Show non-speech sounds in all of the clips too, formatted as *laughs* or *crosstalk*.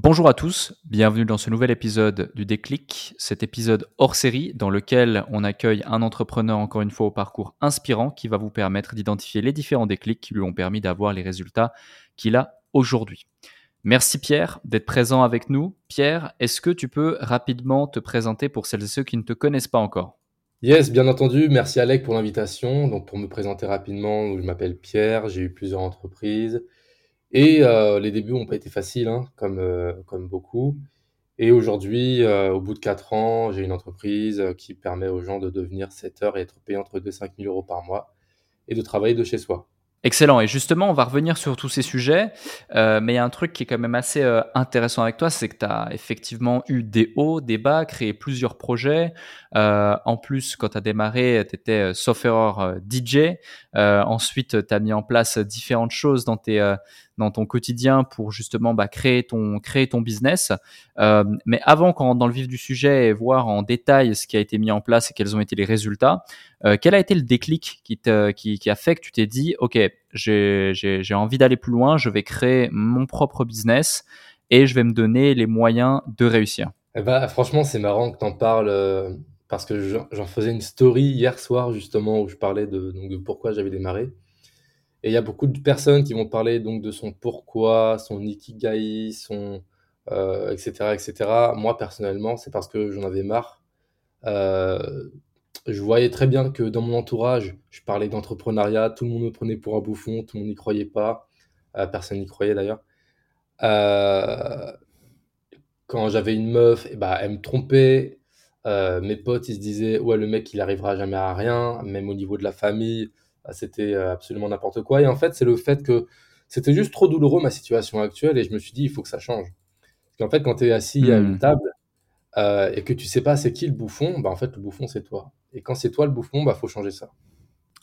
Bonjour à tous, bienvenue dans ce nouvel épisode du Déclic, cet épisode hors série dans lequel on accueille un entrepreneur encore une fois au parcours inspirant qui va vous permettre d'identifier les différents déclics qui lui ont permis d'avoir les résultats qu'il a aujourd'hui. Merci Pierre d'être présent avec nous. Pierre, est-ce que tu peux rapidement te présenter pour celles et ceux qui ne te connaissent pas encore? Yes, bien entendu. Merci Alec pour l'invitation. Donc pour me présenter rapidement, je m'appelle Pierre, j'ai eu plusieurs entreprises. Et euh, les débuts n'ont pas été faciles, hein, comme, euh, comme beaucoup. Et aujourd'hui, euh, au bout de 4 ans, j'ai une entreprise qui permet aux gens de devenir 7 heures et être payé entre 2 et 5 000 euros par mois et de travailler de chez soi. Excellent. Et justement, on va revenir sur tous ces sujets. Mais il y a un truc qui est quand même assez intéressant avec toi, c'est que tu as effectivement eu des hauts, des bas, créé plusieurs projets. En plus, quand tu as démarré, tu étais software DJ. ensuite, tu as mis en place différentes choses dans, tes, dans ton quotidien pour justement bah, créer, ton, créer ton business. mais avant qu'on rentre dans le vif du sujet et voir en détail ce qui a été mis en place et quels ont été les résultats, quel a été le déclic qui, qui a fait que tu t'es dit, OK, j'ai envie d'aller plus loin, je vais créer mon propre business et je vais me donner les moyens de réussir? Eh ben, franchement, c'est marrant que tu en parles euh, parce que j'en faisais une story hier soir justement où je parlais de, donc, de pourquoi j'avais démarré. Et il y a beaucoup de personnes qui vont parler donc de son pourquoi, son ikigai, son euh, etc., etc. Moi personnellement, c'est parce que j'en avais marre euh, je voyais très bien que dans mon entourage, je parlais d'entrepreneuriat, tout le monde me prenait pour un bouffon, tout le monde n'y croyait pas, euh, personne n'y croyait d'ailleurs. Quand j'avais une meuf, et eh ben, elle me trompait. Mes potes, ils se disaient, ouais, le mec, il arrivera jamais à rien, même au niveau de la famille, c'était absolument n'importe quoi. Et en fait, c'est le fait que c'était juste trop douloureux ma situation actuelle et je me suis dit, il faut que ça change. Parce qu'en fait, quand tu es assis à une hmm. table, euh, et que tu sais pas c'est qui le bouffon, bah en fait le bouffon c'est toi. Et quand c'est toi le bouffon, bah faut changer ça.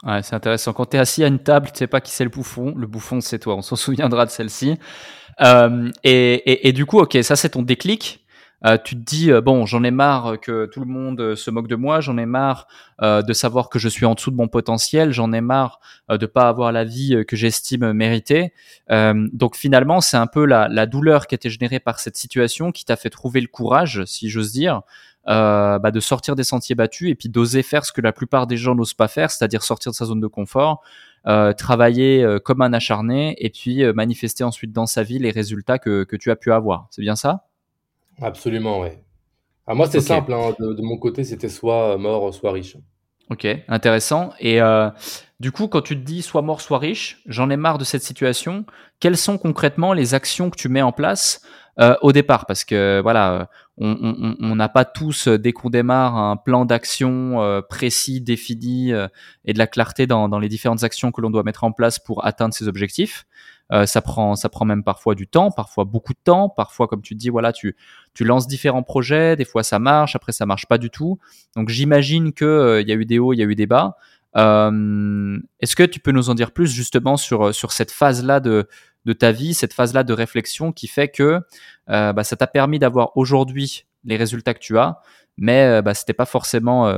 Ouais, c'est intéressant. Quand tu es assis à une table, tu sais pas qui c'est le bouffon. Le bouffon, c'est toi. On s'en souviendra de celle-ci. Euh, et, et, du coup, ok, ça c'est ton déclic. Euh, tu te dis euh, bon, j'en ai marre que tout le monde euh, se moque de moi, j'en ai marre de savoir que je suis en dessous de mon potentiel, j'en ai marre de pas avoir la vie que j'estime méritée. donc finalement, c'est un peu la, la, douleur qui a été générée par cette situation qui t'a fait trouver le courage, si j'ose dire, euh, bah, de sortir des sentiers battus et puis d'oser faire ce que la plupart des gens n'osent pas faire, c'est-à-dire sortir de sa zone de confort, euh, travailler comme un acharné et puis manifester ensuite dans sa vie les résultats que, que tu as pu avoir. C'est bien ça? Absolument, oui. Ah, moi, c'est simple, hein, de, mon côté, c'était soit mort, soit riche. Ok, intéressant. Et euh, du coup, quand tu te dis soit mort, soit riche, j'en ai marre de cette situation, quelles sont concrètement les actions que tu mets en place euh, au départ? Parce que voilà, on n'a pas tous, dès qu'on démarre, un plan d'action euh, précis, défini et de la clarté dans, dans les différentes actions que l'on doit mettre en place pour atteindre ses objectifs. Euh, ça prend, ça prend même parfois du temps, parfois beaucoup de temps. Parfois, comme tu dis, voilà, tu, tu lances différents projets. Des fois, ça marche. Après, ça marche pas du tout. Donc, j'imagine que euh, il y a eu des hauts, il y a eu des bas. Euh, Est-ce que tu peux nous en dire plus justement sur sur cette phase-là de de ta vie, cette phase-là de réflexion qui fait que euh, bah, ça t'a permis d'avoir aujourd'hui les résultats que tu as, mais bah, c'était pas forcément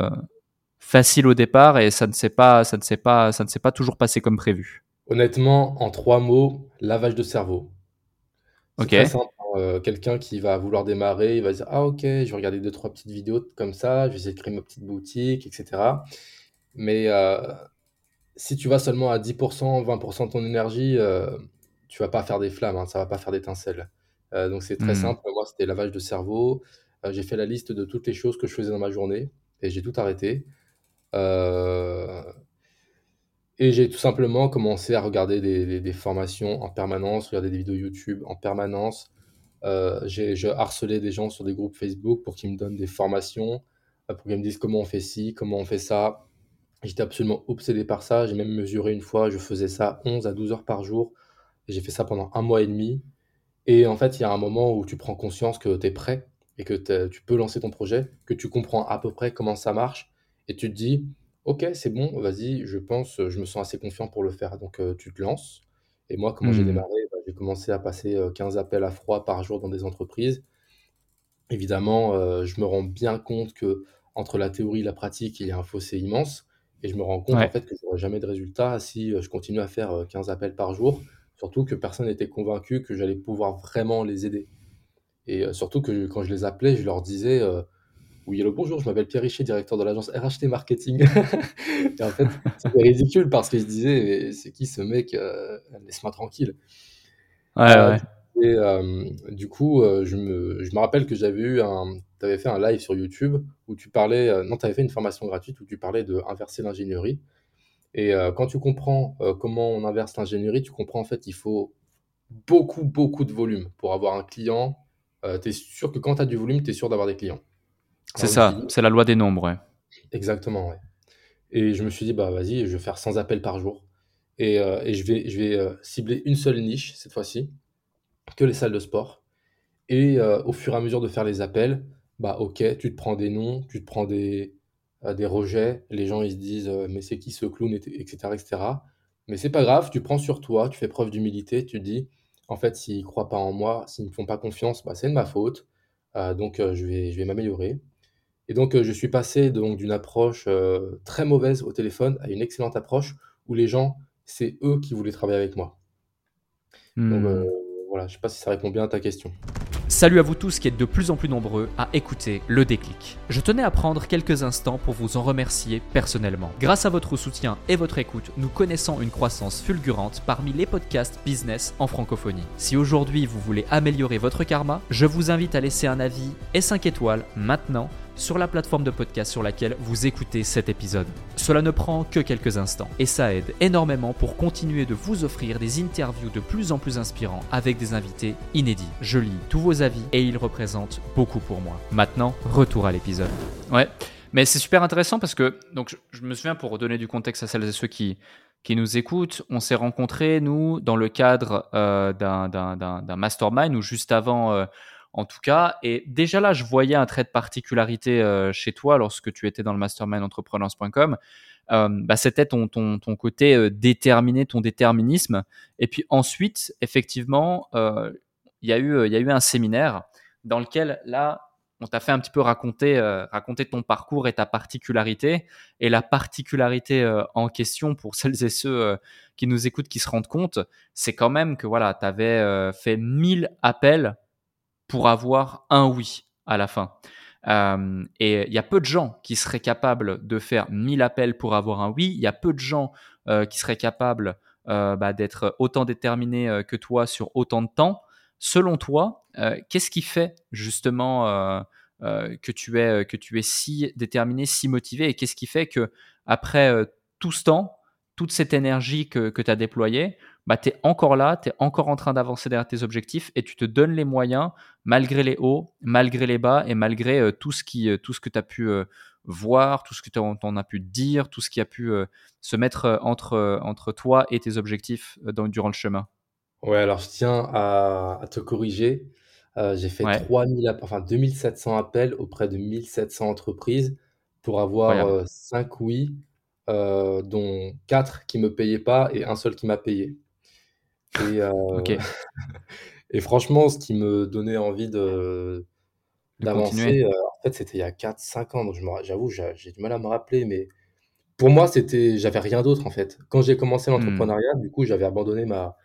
facile au départ et ça ne s'est pas, ça ne s'est pas, ça ne s'est pas toujours passé comme prévu? Honnêtement, en trois mots, lavage de cerveau. C'est très simple. Hein, euh, quelqu'un qui va vouloir démarrer, il va dire Ah, ok, je vais regarder deux, trois petites vidéos comme ça, je vais essayer de créer ma petite boutique, etc. Mais euh, si tu vas seulement à 10%, 20% de ton énergie, euh, tu vas pas faire des flammes, hein, ça va pas faire d'étincelles. donc c'est très hmm. simple. Moi, c'était lavage de cerveau. j'ai fait la liste de toutes les choses que je faisais dans ma journée et j'ai tout arrêté. Et j'ai tout simplement commencé à regarder des, des, en permanence, regarder des vidéos YouTube en permanence. Euh, je harcelais des gens sur des groupes Facebook pour qu'ils me donnent des formations, euh, pour qu'ils me disent comment on fait ci, comment on fait ça. J'étais absolument obsédé par ça. J'ai même mesuré une fois, je faisais ça 11 à 12 heures par jour. J'ai fait ça pendant un mois et demi. Et en fait, il y a un moment où tu prends conscience que tu es prêt et que tu peux lancer ton projet, que tu comprends à peu près comment ça marche. Et tu te dis, OK, c'est bon, vas-y, je pense, je me sens assez confiant pour le faire. Donc, tu te lances. Et moi, comment j'ai mmh. démarré? Bah, j'ai commencé à passer 15 appels à froid par jour dans des entreprises. Évidemment, je me rends bien compte que entre la théorie et la pratique, il y a un fossé immense. Et je me rends compte en fait que je n'aurai jamais de résultat si je continue à faire 15 appels par jour. Surtout que personne n'était convaincu que j'allais pouvoir vraiment les aider. Et surtout que quand je les appelais, je leur disais oui, hello, bonjour, je m'appelle Pierre Richer, directeur de l'agence RHT Marketing. *laughs* et en fait, c'était ridicule parce que je disais, c'est qui ce mec Laisse-moi tranquille. Ouais, ouais. Et du coup, je me, je me rappelle que j'avais eu un. Tu avais fait un live sur YouTube où tu parlais. non, tu avais fait une formation gratuite où tu parlais de inverser l'ingénierie. Et quand tu comprends comment on inverse l'ingénierie, tu comprends en fait qu'il faut beaucoup, beaucoup de volume pour avoir un client. tu es sûr que quand tu as du volume, tu es sûr d'avoir des clients. C'est ça, c'est la loi des nombres. Ouais. Exactement, ouais. Et je me suis dit, bah vas-y, je vais faire 100 appels par jour. Et, et je vais, je vais cibler une seule niche cette fois-ci, que les salles de sport. Et au fur et à mesure de faire les appels, bah ok, tu te prends des noms, tu te prends des, des rejets. Les gens ils se disent, mais c'est qui ce clown, etc. etc. Mais c'est pas grave, tu prends sur toi, tu fais preuve d'humilité, tu te dis, en fait, s'ils croient pas en moi, s'ils ne me font pas confiance, bah, c'est de ma faute. donc je vais, je vais m'améliorer. Et donc je suis passé donc d'une approche très mauvaise au téléphone à une excellente approche où les gens, c'est eux qui voulaient travailler avec moi. Donc Hmm. voilà, je sais pas si ça répond bien à ta question. Salut à vous tous qui êtes de plus en plus nombreux à écouter le déclic. Je tenais à prendre quelques instants pour vous en remercier personnellement. Grâce à votre soutien et votre écoute, nous connaissons une croissance fulgurante parmi les podcasts business en francophonie. Si aujourd'hui vous voulez améliorer votre karma, je vous invite à laisser un avis et 5 étoiles maintenant sur la plateforme de podcast sur laquelle vous écoutez cet épisode. Cela ne prend que quelques instants et ça aide énormément pour continuer de vous offrir des interviews de plus en plus inspirants avec des invités inédits. Je lis tous vos avis et ils représentent beaucoup pour moi. Maintenant, retour à l'épisode. Ouais, mais c'est super intéressant parce que donc je, me souviens pour redonner du contexte à celles et ceux qui qui nous écoutent, on s'est rencontrés nous dans le cadre euh, d'un- mastermind ou juste avant euh, en tout cas. Et déjà là, je voyais un trait de particularité euh, chez toi lorsque tu étais dans le mastermind entrepreneurs.com. Euh, bah, c'était ton, côté euh, déterminé, ton déterminisme. Et puis ensuite, effectivement, il y, a eu, un séminaire dans lequel, là, on t'a fait un petit peu raconter, ton parcours et ta particularité. Et la particularité en question, pour *laughs* celles et ceux qui nous écoutent, qui se rendent compte, c'est quand même que voilà, tu avais fait 1000 appels pour avoir un oui à la fin. Euh, et il y a peu de gens qui seraient capables de faire 1000 appels pour avoir un oui. Il y a peu de gens euh, qui seraient capables euh, bah, d'être autant déterminés que toi sur autant de temps. Selon toi, qu'est-ce qui fait justement que, tu es, que tu es si déterminé, si motivé Et qu'est-ce qui fait que après tout ce temps, toute cette énergie que, que tu as déployée, bah, tu es encore là, tu es encore en train d'avancer derrière tes objectifs et tu te donnes les moyens, malgré les hauts, malgré les bas et malgré euh, tout ce, qui, euh, tout ce que tu as pu euh, voir, tout ce que tu en as pu dire, tout ce qui a pu se mettre entre, entre toi et tes objectifs dans, durant le chemin. Ouais, alors je tiens à, à te corriger. J'ai fait Ouais, 3000, app- enfin 2700 appels auprès de 1700 entreprises pour avoir incroyable. euh, 5 oui, dont 4 qui me payaient pas et un seul qui m'a payé. Et, euh, *laughs* et franchement, ce qui me donnait envie de, d'avancer, euh, en fait, c'était il y a 4-5 ans. Donc j'avoue, j'ai du mal à me rappeler, mais pour moi, c'était, j'avais rien d'autre en fait. Quand j'ai commencé Hmm, l'entrepreneuriat, du coup, j'avais abandonné ma,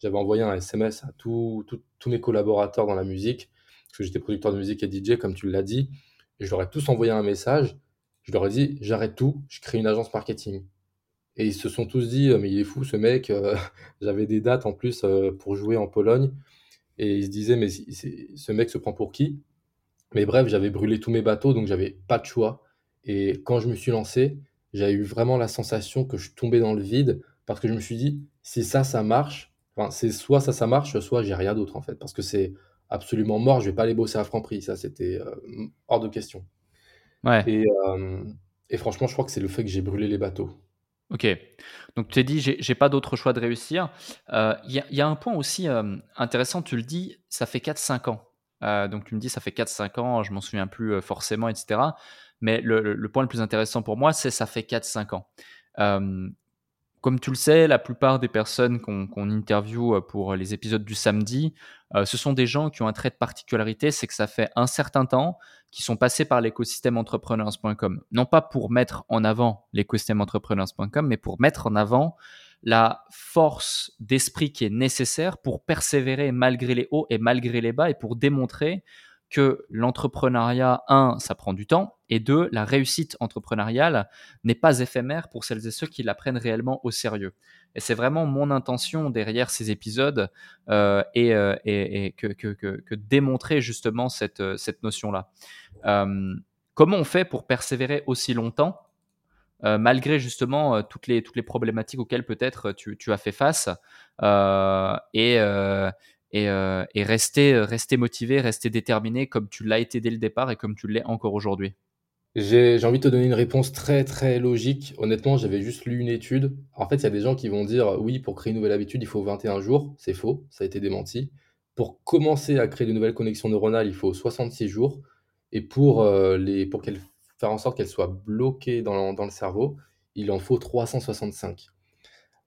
j'avais envoyé un SMS à tous mes collaborateurs dans la musique, parce que j'étais producteur de musique et DJ, comme tu l'as dit, et je leur ai tous envoyé un message. Je leur ai dit, j'arrête tout, je crée une agence marketing. Et ils se sont tous dit, mais il est fou ce mec. euh, *laughs* J'avais des dates en plus euh, pour jouer en Pologne, et ils se disaient, mais ce mec se prend pour qui? Mais bref, j'avais brûlé tous mes bateaux, donc j'avais pas de choix. Et quand je me suis lancé, j'avais eu vraiment la sensation que je tombais dans le vide parce que je me suis dit, si ça, ça marche, enfin, c'est soit ça, ça marche, soit j'ai rien d'autre en fait, parce que c'est absolument mort, je vais pas aller bosser à Franprix, ça c'était euh, hors de question. ouais, Et, euh, et franchement, je crois que c'est le fait que j'ai brûlé les bateaux. Ok. Donc tu t'es dit, j'ai pas d'autre choix de réussir. Euh, Il y, a, un point aussi euh, intéressant, tu le dis, ça fait 4-5 ans. Euh, donc tu me dis, ça fait 4-5 ans, je m'en souviens plus forcément, etc. Mais le, le- le point le plus intéressant pour moi, c'est ça fait 4-5 ans. Comme tu le sais, la plupart des personnes qu'on qu'on interviewe euh, pour les épisodes du samedi, euh, ce sont des gens qui ont un trait de particularité, c'est que ça fait un certain temps qu'ils sont passés par l'écosystème entrepreneurs.com. Non pas pour mettre en avant l'écosystème entrepreneurs.com, mais pour mettre en avant la force d'esprit qui est nécessaire pour persévérer malgré les hauts et malgré les bas et pour démontrer que l'entrepreneuriat, un, ça prend du temps, et deux, la réussite entrepreneuriale n'est pas éphémère pour celles et ceux qui la prennent réellement au sérieux. Et c'est vraiment mon intention derrière ces épisodes euh, et, euh, que, démontrer justement cette, cette notion-là. Euh, comment on fait pour persévérer aussi longtemps euh, malgré justement euh, toutes, les, toutes les problématiques auxquelles peut-être tu, tu, as fait face et, et, et, rester, rester motivé, rester déterminé comme tu l'as été dès le départ et comme tu l'es encore aujourd'hui J'ai envie de te donner une réponse très très logique. Honnêtement, j'avais juste lu une étude. En fait, il y a des gens qui vont dire oui, pour créer une nouvelle habitude, il faut 21 jours. C'est faux, ça a été démenti. Pour commencer à créer de nouvelles connexions neuronales, il faut 66 jours. Et pour, euh, les, pour faire en sorte qu'elles soient bloquées dans, le cerveau, il en faut 365.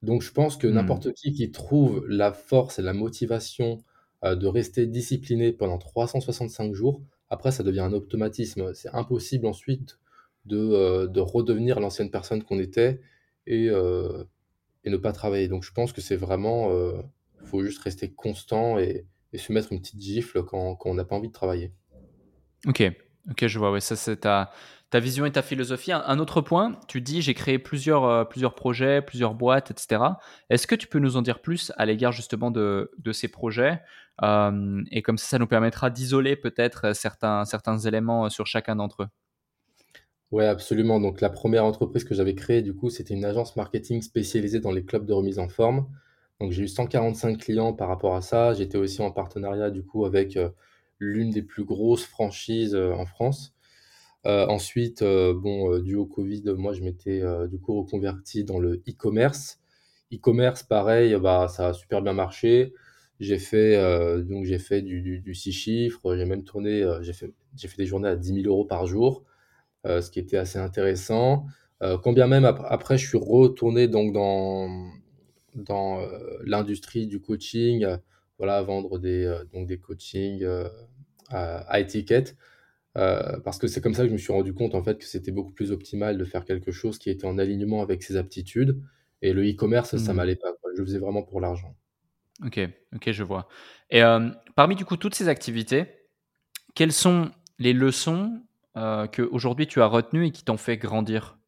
Donc je pense que mmh. n'importe qui qui trouve la force et la motivation euh, de rester discipliné pendant 365 jours, après ça devient un automatisme. C'est impossible ensuite de, euh, de redevenir l'ancienne personne qu'on était et, et ne pas travailler. Donc je pense que c'est vraiment, il faut juste rester constant et, et, se mettre une petite gifle quand, quand on n'a pas envie de travailler. Ok, ok, je vois. Ouais, ça c'est ta, ta vision et ta philosophie. Un, autre point, tu dis j'ai créé plusieurs, euh, projets, plusieurs boîtes, etc. Est-ce que tu peux nous en dire plus à l'égard justement de, de ces projets euh, Et comme ça, ça nous permettra d'isoler peut-être certains, certains éléments sur chacun d'entre eux? Ouais, absolument. Donc la première entreprise que j'avais créée, du coup, c'était une agence marketing spécialisée dans les clubs de remise en forme. Donc j'ai eu 145 clients par rapport à ça. J'étais aussi en partenariat du coup avec euh, l'une des plus grosses franchises euh, en France. Euh, ensuite, euh, bon, dû au Covid, moi, je m'étais du coup reconverti dans le e-commerce. E-commerce, pareil, bah, ça a super bien marché. J'ai fait, donc j'ai fait du, du, six chiffres. J'ai même tourné, j'ai fait, j'ai fait des journées à 10 000 euros par jour, ce qui était assez intéressant. quand bien même après, je suis retourné donc dans, dans l'industrie du coaching, voilà, vendre des, donc des coachings à, étiquette. Euh, parce que c'est comme ça que je me suis rendu compte en fait que c'était beaucoup plus optimal de faire quelque chose qui était en alignement avec ses aptitudes. Et le e-commerce, ça hmm. m'allait pas. Je le faisais vraiment pour l'argent. Ok, ok, je vois. Et euh, parmi du coup toutes ces activités, quelles sont les leçons euh, que aujourd'hui tu as retenues et qui t'ont fait grandir?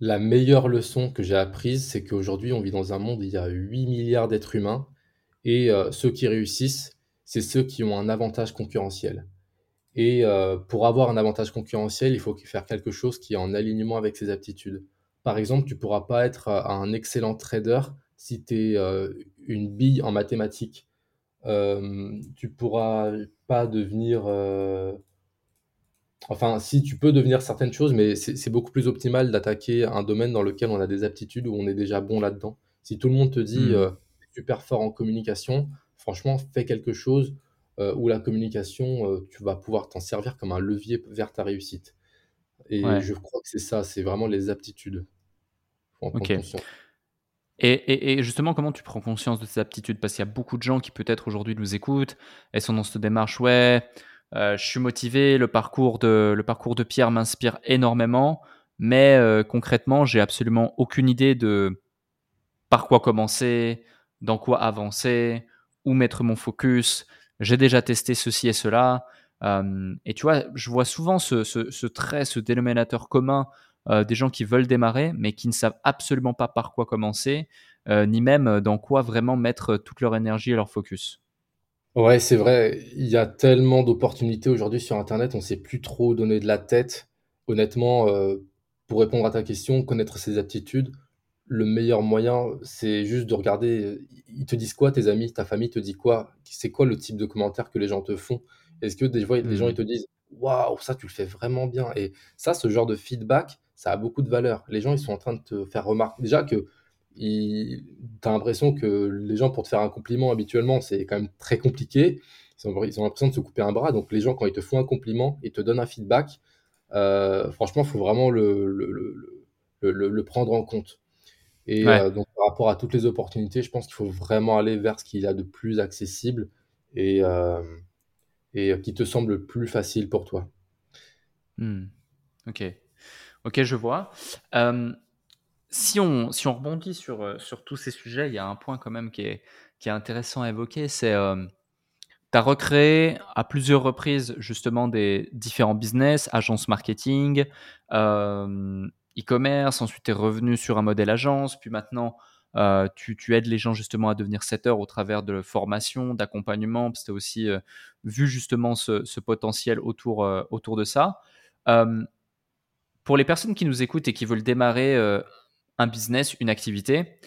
La meilleure leçon que j'ai apprise, c'est qu'aujourd'hui on vit dans un monde où il y a 8 milliards d'êtres humains et euh, ceux qui réussissent, c'est ceux qui ont un avantage concurrentiel. Et euh, pour avoir un avantage concurrentiel, il faut faire quelque chose qui est en alignement avec ses aptitudes. Par exemple, tu ne pourras pas être euh, un excellent trader si tu es euh, une bille en mathématiques. Euh, tu pourras pas devenir... Enfin, si tu peux devenir certaines choses, mais c'est beaucoup plus optimal d'attaquer un domaine dans lequel on a des aptitudes, où on est déjà bon là-dedans. Si tout le monde te dit mmh. super fort en communication, franchement, fais quelque chose euh, où la communication, euh, tu vas pouvoir t'en servir comme un levier vers ta réussite. Et je crois que c'est ça, c'est vraiment les aptitudes. ok. Et, et, justement, comment tu prends conscience de ces aptitudes? Parce qu'il y a beaucoup de gens qui peut-être aujourd'hui nous écoutent, elles sont dans cette démarche, ouais, euh, je suis motivé, le parcours de, le parcours de Pierre m'inspire énormément, mais concrètement, j'ai absolument aucune idée de par quoi commencer, dans quoi avancer, où mettre mon focus. J'ai déjà testé ceci et cela. Euh, et tu vois, je vois souvent ce, trait, ce dénominateur commun euh, des gens qui veulent démarrer, mais qui ne savent absolument pas par quoi commencer, euh, ni même dans quoi vraiment mettre toute leur énergie et leur focus. Ouais, c'est vrai. Il y a tellement d'opportunités aujourd'hui sur Internet, on ne sait plus trop donner de la tête. Honnêtement, pour répondre à ta question, connaître ses aptitudes, le meilleur moyen, c'est juste de regarder, ils te disent quoi, tes amis, ta famille te dit quoi, c'est quoi le type de commentaires que les gens te font? Est-ce que des fois, les gens ils te mmh. disent waouh, ça tu le fais vraiment bien. Et ça, ce genre de feedback, ça a beaucoup de valeur. Les gens, ils sont en train de te faire remarquer. Déjà que tu as l'impression que les gens, pour te faire un compliment habituellement, c'est quand même très compliqué. Ils ont, l'impression de se couper un bras. Donc les gens, quand ils te font un compliment et te donnent un feedback, euh, franchement, il faut vraiment le, le prendre en compte. Et euh, donc, par rapport à toutes les opportunités, je pense qu'il faut vraiment aller vers ce qu'il y a de plus accessible et, euh, et qui te semble plus facile pour toi. Hmm. Ok. Ok, je vois. Euh, si on, si on rebondit sur, euh, sur tous ces sujets, il y a un point quand même qui est, qui est intéressant à évoquer, c'est euh, tu as recréé à plusieurs reprises justement des différents business, agences marketing, euh, e-commerce, ensuite tu es revenu sur un modèle agence, puis maintenant euh, tu, aides les gens justement à devenir setters au travers de formation, d'accompagnement, parce tu as aussi euh, vu justement ce, ce potentiel autour, euh, autour de ça. pour les personnes qui nous écoutent et qui veulent démarrer un business, une activité,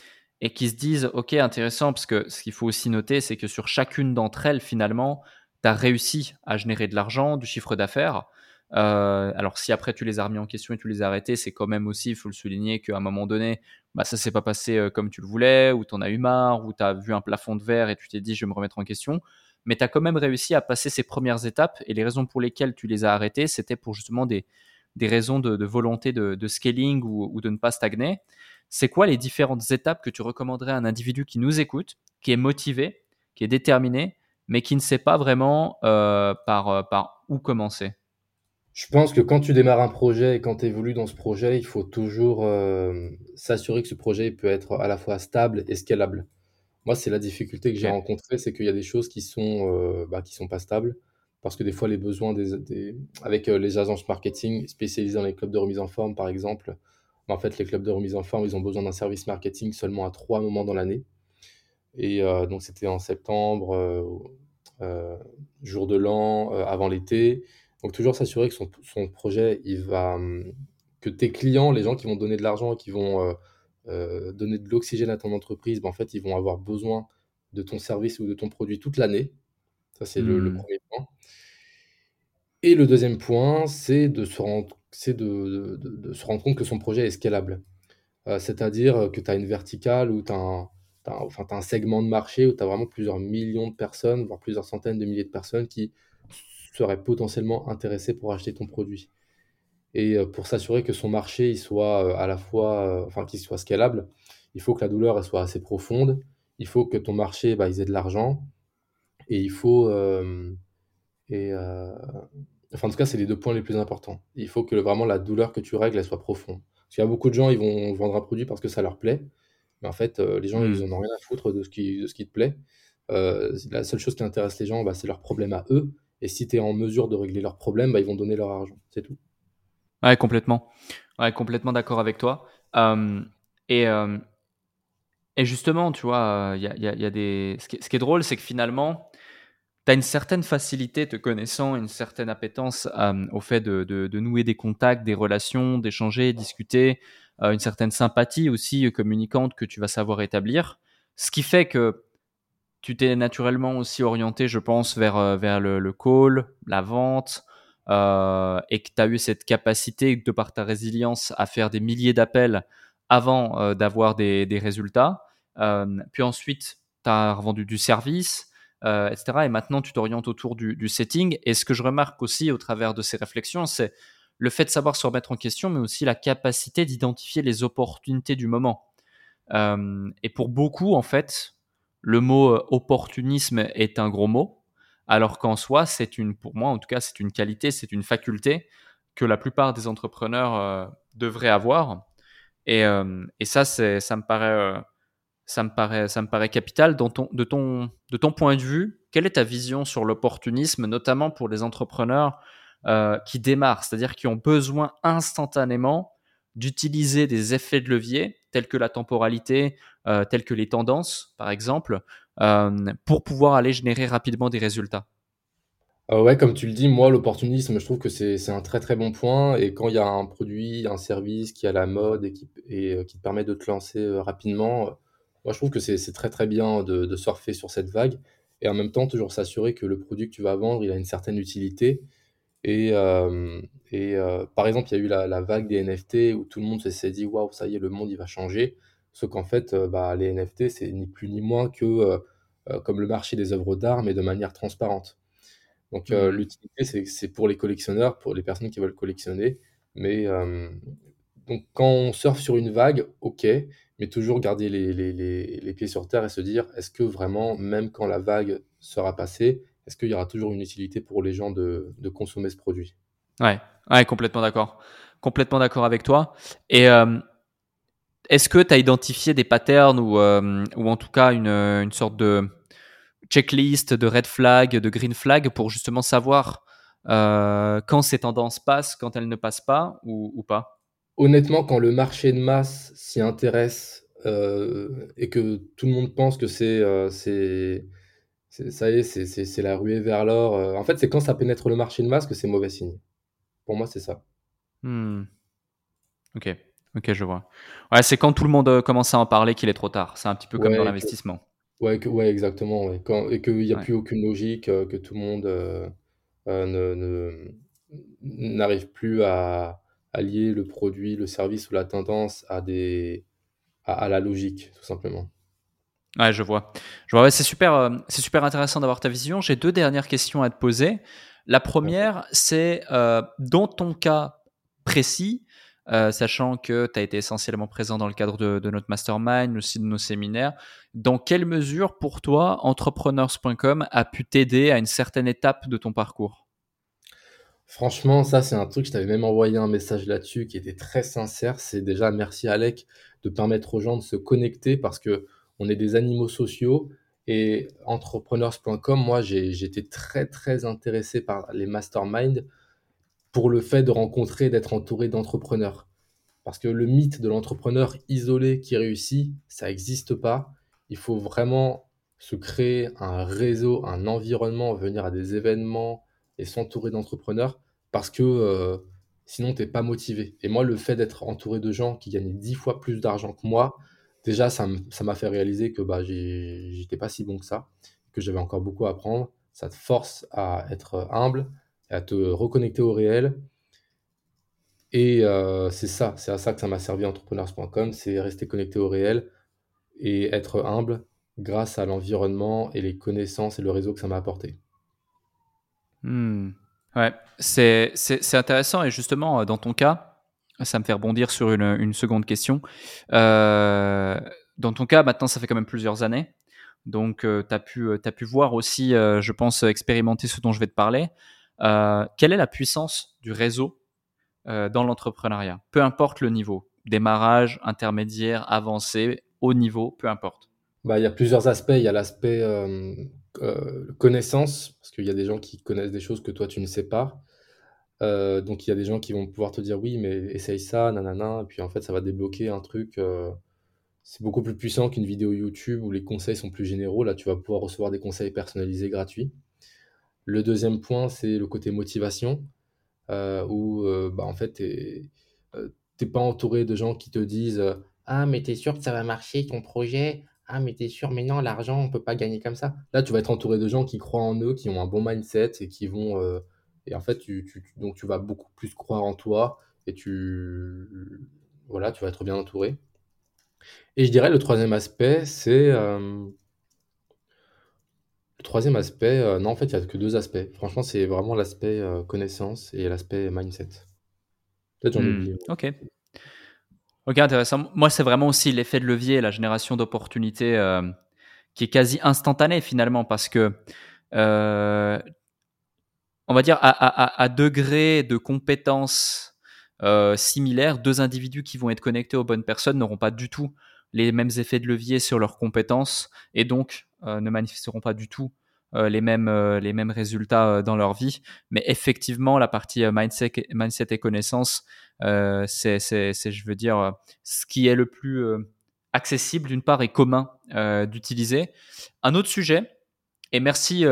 et qui se disent, OK, intéressant, parce que ce qu'il faut aussi noter, c'est que sur chacune d'entre elles, finalement, tu as réussi à générer de l'argent, du chiffre d'affaires. Euh, alors si après tu les as remis en question et tu les as arrêtés, c'est quand même aussi, il faut le souligner, qu'à un moment donné, bah, ça s'est pas passé euh, comme tu le voulais, ou tu en as eu marre, ou tu as vu un plafond de verre et tu t'es dit, je vais me remettre en question. Mais tu as quand même réussi à passer ces premières étapes, et les raisons pour lesquelles tu les as arrêtées, c'était pour justement des, des raisons de, volonté de, scaling ou, de ne pas stagner. C'est quoi les différentes étapes que tu recommanderais à un individu qui nous écoute, qui est motivé, qui est déterminé, mais qui ne sait pas vraiment euh, par, par où commencer? Je pense que quand tu démarres un projet et quand tu évolues dans ce projet, il faut toujours euh, s'assurer que ce projet peut être à la fois stable et scalable. Moi, c'est la difficulté que j'ai rencontrée, c'est qu'il y a des choses qui sont, bah, qui sont pas stables parce que des fois les besoins des, avec euh, les agences marketing spécialisées dans les clubs de remise en forme par exemple, en fait les clubs de remise en forme ils ont besoin d'un service marketing seulement à trois moments dans l'année. Et euh, donc c'était en septembre, euh, jour de l'an, avant l'été. Donc toujours s'assurer que son, son, projet, il va, hum, que tes clients, les gens qui vont donner de l'argent, qui vont donner de l'oxygène à ton entreprise, ben, en fait ils vont avoir besoin de ton service ou de ton produit toute l'année. Ça c'est le, le, mmh. premier point. Et le deuxième point, c'est de se rendre c'est de de se rendre compte que son projet est scalable. Euh, c'est-à-dire, que tu as une verticale ou tu as un enfin, un segment de marché où tu as vraiment plusieurs millions de personnes, voire plusieurs centaines de milliers de personnes qui seraient potentiellement intéressées pour acheter ton produit. Et euh, pour s'assurer que son marché, il soit, euh, à la fois, enfin, qu'il soit scalable, il faut que la douleur, elle soit assez profonde. Il faut que ton marché, bah, ils aient de l'argent et il faut, et Enfin, en tout cas, c'est les deux points les plus importants. Il faut que vraiment la douleur que tu règles, elle soit profonde. Parce qu'il y a beaucoup de gens, ils vont vendre un produit parce que ça leur plaît. Mais en fait, euh, les gens, ils n'en hmm. ont rien à foutre de ce qui, de ce qui te plaît. Euh, la seule chose qui intéresse les gens, bah, c'est leurs problèmes à eux. Et si tu es en mesure de régler leurs problèmes, bah, ils vont donner leur argent. C'est tout. Ouais, complètement. Ouais, complètement d'accord avec toi. Euh, et, et justement, tu vois, il y a, des. Ce qui, est drôle, c'est que finalement, tu as une certaine facilité, te connaissant, une certaine appétence euh, au fait de, nouer des contacts, des relations, d'échanger, discuter, euh, une certaine sympathie aussi euh, communicante que tu vas savoir établir. Ce qui fait que tu t'es naturellement aussi orienté, je pense, vers, vers le, call, la vente, euh, et que tu as eu cette capacité, de par ta résilience, à faire des milliers d'appels avant d'avoir des, des résultats. puis ensuite, tu as revendu du service euh, etc. Et maintenant, tu t'orientes autour du, setting. Et ce que je remarque aussi au travers de ces réflexions, c'est le fait de savoir se remettre en question, mais aussi la capacité d'identifier les opportunités du moment. Euh, et pour beaucoup, en fait, le mot euh, opportunisme est un gros mot, alors qu'en soi, c'est une, pour moi en tout cas, c'est une qualité, c'est une faculté que la plupart des entrepreneurs devraient avoir. Et, et ça, c'est, ça me paraît ça me paraît, ça me paraît capital. Ton, de, ton, de ton point de vue, quelle est ta vision sur l'opportunisme, notamment pour les entrepreneurs euh, qui démarrent, c'est-à-dire qui ont besoin instantanément d'utiliser des effets de levier tels que la temporalité, euh, tels que les tendances, par exemple, euh, pour pouvoir aller générer rapidement des résultats Ouais, comme tu le dis, moi, l'opportunisme, je trouve que c'est un très très bon point. Et quand il y a un produit, un service qui a la mode et qui, et, qui te permet de te lancer rapidement, moi, je trouve que c'est très très bien de, surfer sur cette vague et en même temps toujours s'assurer que le produit que tu vas vendre, il a une certaine utilité. Et, euh, et euh, par exemple, il y a eu la, vague des NFT où tout le monde s'est dit waouh, ça y est, le monde il va changer. Sauf qu'en fait, euh, bah, les NFT, c'est ni plus ni moins que comme le marché des œuvres d'art, mais de manière transparente. Donc mmh. l'utilité, c'est pour les collectionneurs, pour les personnes qui veulent collectionner. Mais donc quand on surfe sur une vague, ok, mais toujours garder les, les, les, pieds sur terre et se dire, est-ce que vraiment, même quand la vague sera passée, est-ce qu'il y aura toujours une utilité pour les gens de, de consommer ce produit? Ouais, ouais complètement d'accord. Complètement d'accord avec toi. Et euh, est-ce que tu as identifié des patterns ou, ou en tout cas une, une sorte de checklist de red flag, de green flag pour justement savoir quand ces tendances passent, quand elles ne passent pas ou, ou pas? Honnêtement, quand le marché de masse s'y intéresse euh, et que tout le monde pense que euh, c'est, ça y est, c'est, la ruée vers l'or. Euh, en fait, c'est quand ça pénètre le marché de masse que c'est mauvais signe. Pour moi, c'est ça. Hmm. Ok, ok, je vois. Ouais, c'est quand tout le monde commence à en parler qu'il est trop tard. C'est un petit peu comme dans l'investissement. Ouais, ouais, exactement. Quand, et qu'il n'y a plus aucune logique, que tout le monde ne, n'arrive plus à, allier le produit, le service ou la tendance à, des, à, la logique, tout simplement. Ouais, je vois. Je vois c'est super, euh, c'est super intéressant d'avoir ta vision. J'ai deux dernières questions à te poser. La première, c'est euh, dans ton cas précis, euh, sachant que tu as été essentiellement présent dans le cadre de, de, notre mastermind, aussi de nos séminaires, dans quelle mesure pour toi, entrepreneurs.com a pu t'aider à une certaine étape de ton parcours? Franchement, ça, c'est un truc, je t'avais même envoyé un message là-dessus qui était très sincère. C'est déjà merci Alec de permettre aux gens de se connecter parce que on est des animaux sociaux et entrepreneurs.com, moi, j'étais très, très intéressé par les masterminds pour le fait de rencontrer, d'être entouré d'entrepreneurs. Parce que le mythe de l'entrepreneur isolé qui réussit, ça n'existe pas. Il faut vraiment se créer un réseau, un environnement, venir à des événements, et s'entourer d'entrepreneurs parce que euh, sinon, tu n'es pas motivé. Et moi, le fait d'être entouré de gens qui gagnent dix fois plus d'argent que moi, déjà, ça m'a fait réaliser que bah, j'étais pas si bon que ça, que j'avais encore beaucoup à apprendre. Ça te force à être humble, à te reconnecter au réel. Et euh, c'est ça, c'est à ça que ça m'a servi entrepreneurs.com, c'est rester connecté au réel et être humble grâce à l'environnement et les connaissances et le réseau que ça m'a apporté. Hmm. Ouais, c'est intéressant et justement, euh, dans ton cas, ça me fait rebondir sur une, une seconde question. Euh, dans ton cas, maintenant, ça fait quand même plusieurs années. Donc, euh, tu as, pu, as pu voir aussi, je pense, expérimenter ce dont je vais te parler. quelle est la puissance du réseau dans l'entrepreneuriat? Peu importe le niveau, démarrage, intermédiaire, avancé, haut niveau, peu importe. Bah, il y a plusieurs aspects. Il y a l'aspect euh, connaissance, parce qu'il y a des gens qui connaissent des choses que toi tu ne sais pas. Euh, donc il y a des gens qui vont pouvoir te dire oui, mais essaye ça, nanana, et puis en fait ça va débloquer un truc. Euh, c'est beaucoup plus puissant qu'une vidéo YouTube où les conseils sont plus généraux. Là, tu vas pouvoir recevoir des conseils personnalisés gratuits. Le deuxième point, c'est le côté motivation, où bah, en fait, tu n'es pas entouré de gens qui te disent Ah, mais tu es sûr que ça va marcher ton projet? Ah, mais t'es sûr, mais non, l'argent, on peut pas gagner comme ça. Là, tu vas être entouré de gens qui croient en eux, qui ont un bon mindset et qui vont. Euh, et en fait, tu, donc tu vas beaucoup plus croire en toi et tu. Voilà, tu vas être bien entouré. Et je dirais le troisième aspect, c'est. Euh, le troisième aspect, euh, non, en fait, il n'y a que deux aspects. Franchement, c'est vraiment l'aspect connaissance et l'aspect mindset. Peut-être j'en ai hmm, oublié. Ok. Ok, intéressant. Moi, c'est vraiment aussi l'effet de levier, la génération d'opportunités euh, qui est quasi instantanée finalement, parce que euh, on va dire à, degré de compétences euh, similaires, deux individus qui vont être connectés aux bonnes personnes n'auront pas du tout les mêmes effets de levier sur leurs compétences et donc ne manifesteront pas du tout euh, les, mêmes, euh, les mêmes résultats euh, dans leur vie. Mais effectivement, la partie mindset, mindset et connaissances, c'est, je veux dire, ce qui est le plus accessible d'une part et commun d'utiliser. Un autre sujet, et merci,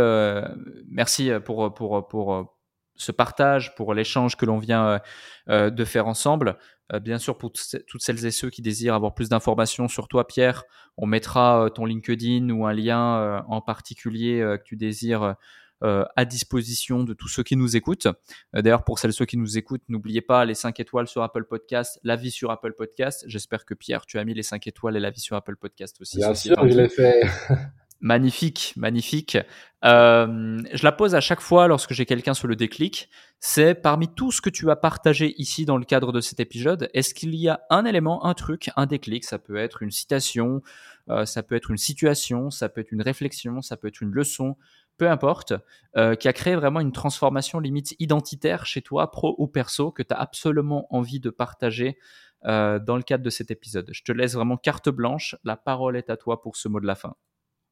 merci pour, pour, pour ce partage, pour l'échange que l'on vient de faire ensemble. Euh, bien sûr, pour toutes celles et ceux qui désirent avoir plus d'informations sur toi, Pierre, on mettra euh, ton LinkedIn ou un lien euh, en particulier que tu désires à disposition de tous ceux qui nous écoutent. D'ailleurs, pour celles et ceux qui nous écoutent, n'oubliez pas les 5 étoiles sur Apple Podcast, l'avis sur Apple Podcast. J'espère que Pierre, tu as mis les 5 étoiles et l'avis sur Apple Podcast aussi. Bien sûr, je l'ai fait. *laughs* Magnifique, magnifique. Euh, je la pose à chaque fois lorsque j'ai quelqu'un sur le déclic. C'est parmi tout ce que tu as partagé ici dans le cadre de cet épisode, est-ce qu'il y a un élément, un truc, un déclic? Ça peut être une citation, euh, ça peut être une situation, ça peut être une réflexion, ça peut être une leçon, peu importe, euh, qui a créé vraiment une transformation limite identitaire chez toi, pro ou perso, que tu as absolument envie de partager euh, dans le cadre de cet épisode. Je te laisse vraiment carte blanche. La parole est à toi pour ce mot de la fin.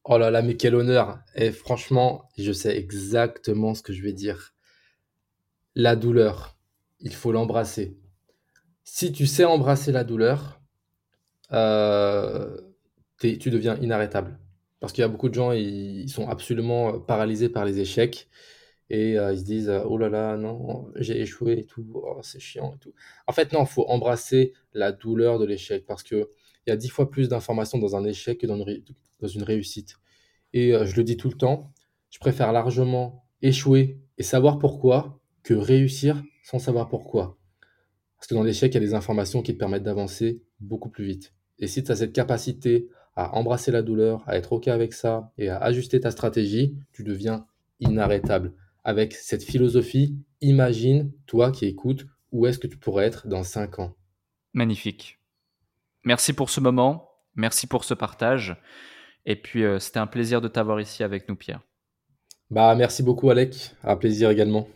Oh là là, mais quel honneur. Et franchement, je sais exactement ce que je vais dire. La douleur, il faut l'embrasser. Si tu sais embrasser la douleur, euh, tu deviens inarrêtable. Parce qu'il y a beaucoup de gens, ils, sont absolument paralysés par les échecs et euh, ils se disent oh là là non j'ai échoué et tout oh, c'est chiant et tout en fait non il faut embrasser la douleur de l'échec parce que il y a dix fois plus d'informations dans un échec que dans une, dans une réussite et euh, je le dis tout le temps je préfère largement échouer et savoir pourquoi que réussir sans savoir pourquoi parce que dans l'échec il y a des informations qui te permettent d'avancer beaucoup plus vite et si tu as cette capacité à embrasser la douleur à être ok avec ça et à ajuster ta stratégie tu deviens inarrêtable avec cette philosophie, imagine, toi qui écoutes, où est-ce que tu pourrais être dans 5 ans? Magnifique. Merci pour ce moment, merci pour ce partage. Et puis, euh, c'était un plaisir de t'avoir ici avec nous, Pierre. Bah, merci beaucoup, Alec. Un plaisir également.